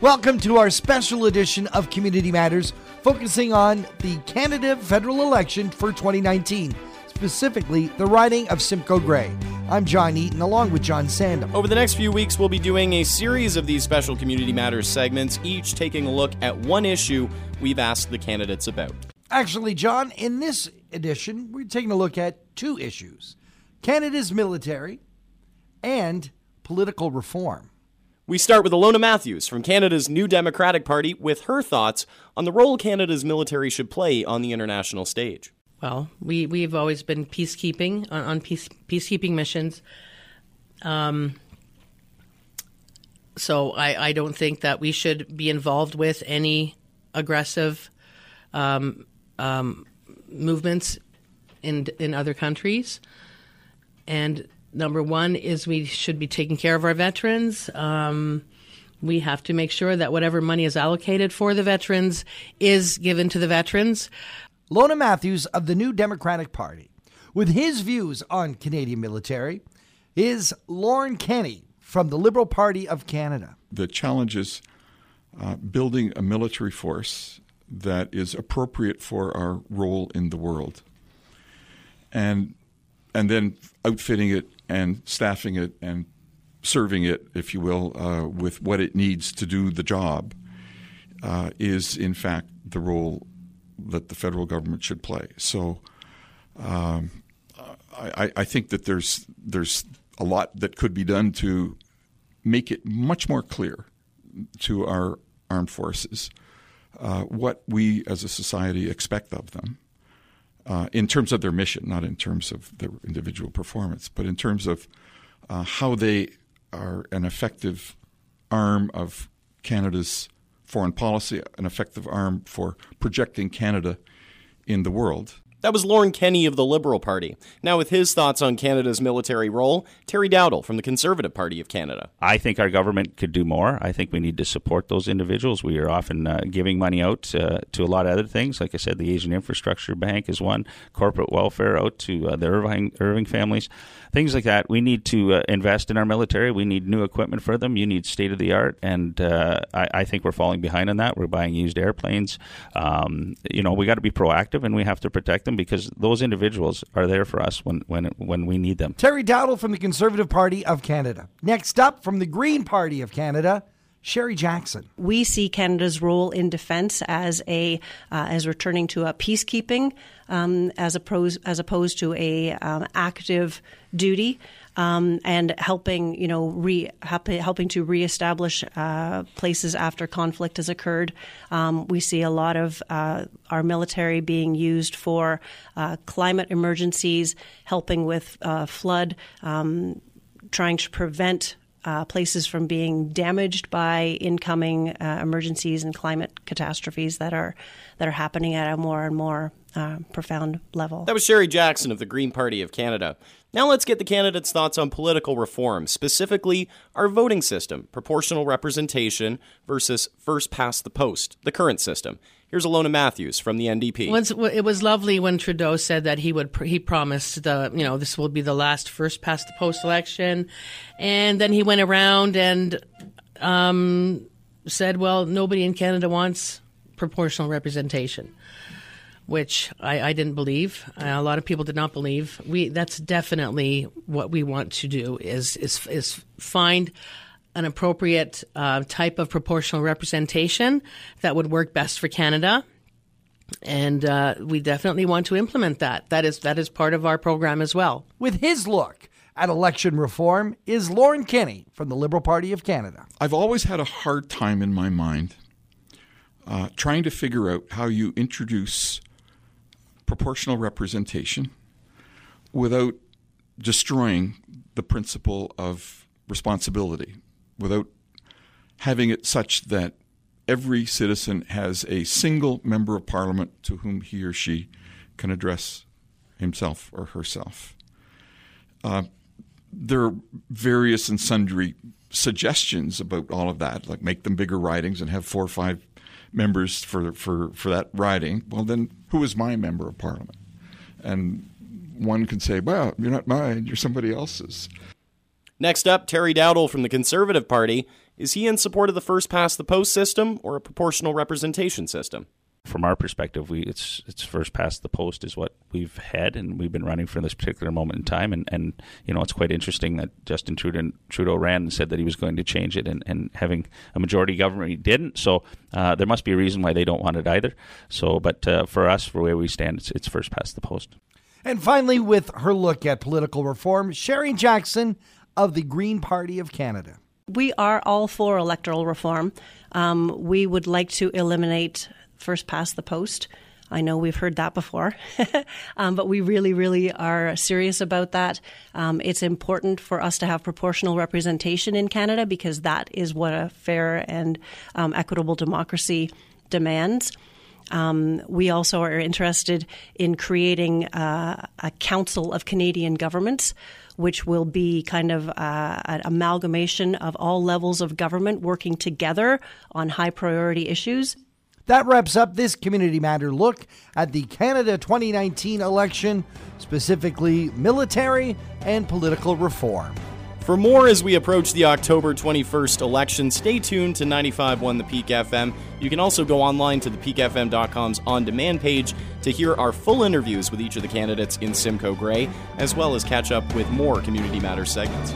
Welcome to our special edition of Community Matters, focusing on the Canada federal election for 2019, specifically the riding of Simcoe Grey. I'm John Eaton, along with John Sandham. Over the next few weeks, we'll be doing a series of these special Community Matters segments, each taking a look at one issue we've asked the candidates about. Actually, John, in this edition, we're taking a look at two issues Canada's military and political reform. We start with Alona Matthews from Canada's New Democratic Party with her thoughts on the role Canada's military should play on the international stage. Well, we, we've always been peacekeeping on, on peace, peacekeeping missions. Um, so I, I don't think that we should be involved with any aggressive um, um, movements in in other countries. And number one is we should be taking care of our veterans. Um, we have to make sure that whatever money is allocated for the veterans is given to the veterans. Lona Matthews of the New Democratic Party. With his views on Canadian military is Lorne Kenney from the Liberal Party of Canada. The challenge is uh, building a military force that is appropriate for our role in the world. And and then outfitting it and staffing it and serving it, if you will, uh, with what it needs to do the job, uh, is in fact the role that the federal government should play. So, um, I, I, think that there's there's a lot that could be done to make it much more clear to our armed forces uh, what we as a society expect of them uh, in terms of their mission, not in terms of their individual performance, but in terms of uh, how they are an effective arm of Canada's foreign policy, an effective arm for projecting Canada in the world. That was Lorne Kenney of the Liberal Party. Now, with his thoughts on Canada's military role, Terry Dowdall from the Conservative Party of Canada. I think our government could do more. I think we need to support those individuals. We are often uh, giving money out uh, to a lot of other things. Like I said, the Asian Infrastructure Bank is one, corporate welfare out to uh, the Irving, Irving families, things like that. We need to uh, invest in our military. We need new equipment for them. You need state of the art. And uh, I, I, think we're falling behind on that. We're buying used airplanes. Um, you know, we got to be proactive and we have to protect them them because those individuals are there for us when, when, when we need them. Terry Dowdall from the Conservative Party of Canada. Next up from the Green Party of Canada. Sherry Jackson. We see Canada's role in defence as a uh, as returning to a peacekeeping um, as opposed as opposed to a um, active duty um, and helping, you know, re, helping to reestablish uh, places after conflict has occurred. Um, we see a lot of uh, our military being used for uh, climate emergencies, helping with uh, flood, um, trying to prevent uh, places from being damaged by incoming uh, emergencies and climate catastrophes that are that are happening at a more and more uh, profound level. That was Sherry Jackson of the Green Party of Canada. Now let's get the candidates' thoughts on political reform, specifically our voting system, proportional representation versus first past the post, the current system. Here's Alona Matthews from the NDP. it was lovely when Trudeau said that he would he promised the you know this will be the last first past the post election, and then he went around and um, said, well, nobody in Canada wants proportional representation which I, I didn't believe. Uh, a lot of people did not believe. We that's definitely what we want to do is is is find an appropriate uh, type of proportional representation that would work best for Canada. And uh, we definitely want to implement that. That is that is part of our program as well. With his look at election reform is Lorne Kenney from the Liberal Party of Canada. I've always had a hard time in my mind uh, trying to figure out how you introduce proportional representation without destroying the principle of responsibility, without having it such that every citizen has a single member of parliament to whom he or she can address himself or herself. Uh, there are various and sundry suggestions about all of that, like make them bigger ridings and have four or five members for, for, for that riding, well, then who is my member of parliament? And one can say, well, you're not mine, you're somebody else's. Next up, Terry Dowdall from the Conservative Party. Is he in support of the first past the post system or a proportional representation system? From our perspective, we it's it's first past the post is what we've had, and we've been running for this particular moment in time. And, and you know, it's quite interesting that Justin Trudeau, Trudeau ran and said that he was going to change it, and, and having a majority government, he didn't. So uh, there must be a reason why they don't want it either. So, but uh, for us, for where we stand, it's, it's first past the post. And finally, with her look at political reform, Sherry Jackson of the Green Party of Canada. We are all for electoral reform. Um, we would like to eliminate first past the post. I know we've heard that before, um, but we really, really are serious about that. Um, it's important for us to have proportional representation in Canada because that is what a fair and um, equitable democracy demands. Um, we also are interested in creating uh, a council of Canadian governments, which will be kind of uh, an amalgamation of all levels of government working together on high priority issues. That wraps up this Community Matter look at the Canada 2019 election, specifically military and political reform. For more as we approach the October 21st election, stay tuned to 95.1 The Peak FM. You can also go online to thepeakfm.com's on demand page to hear our full interviews with each of the candidates in Simcoe Grey, as well as catch up with more Community Matters segments.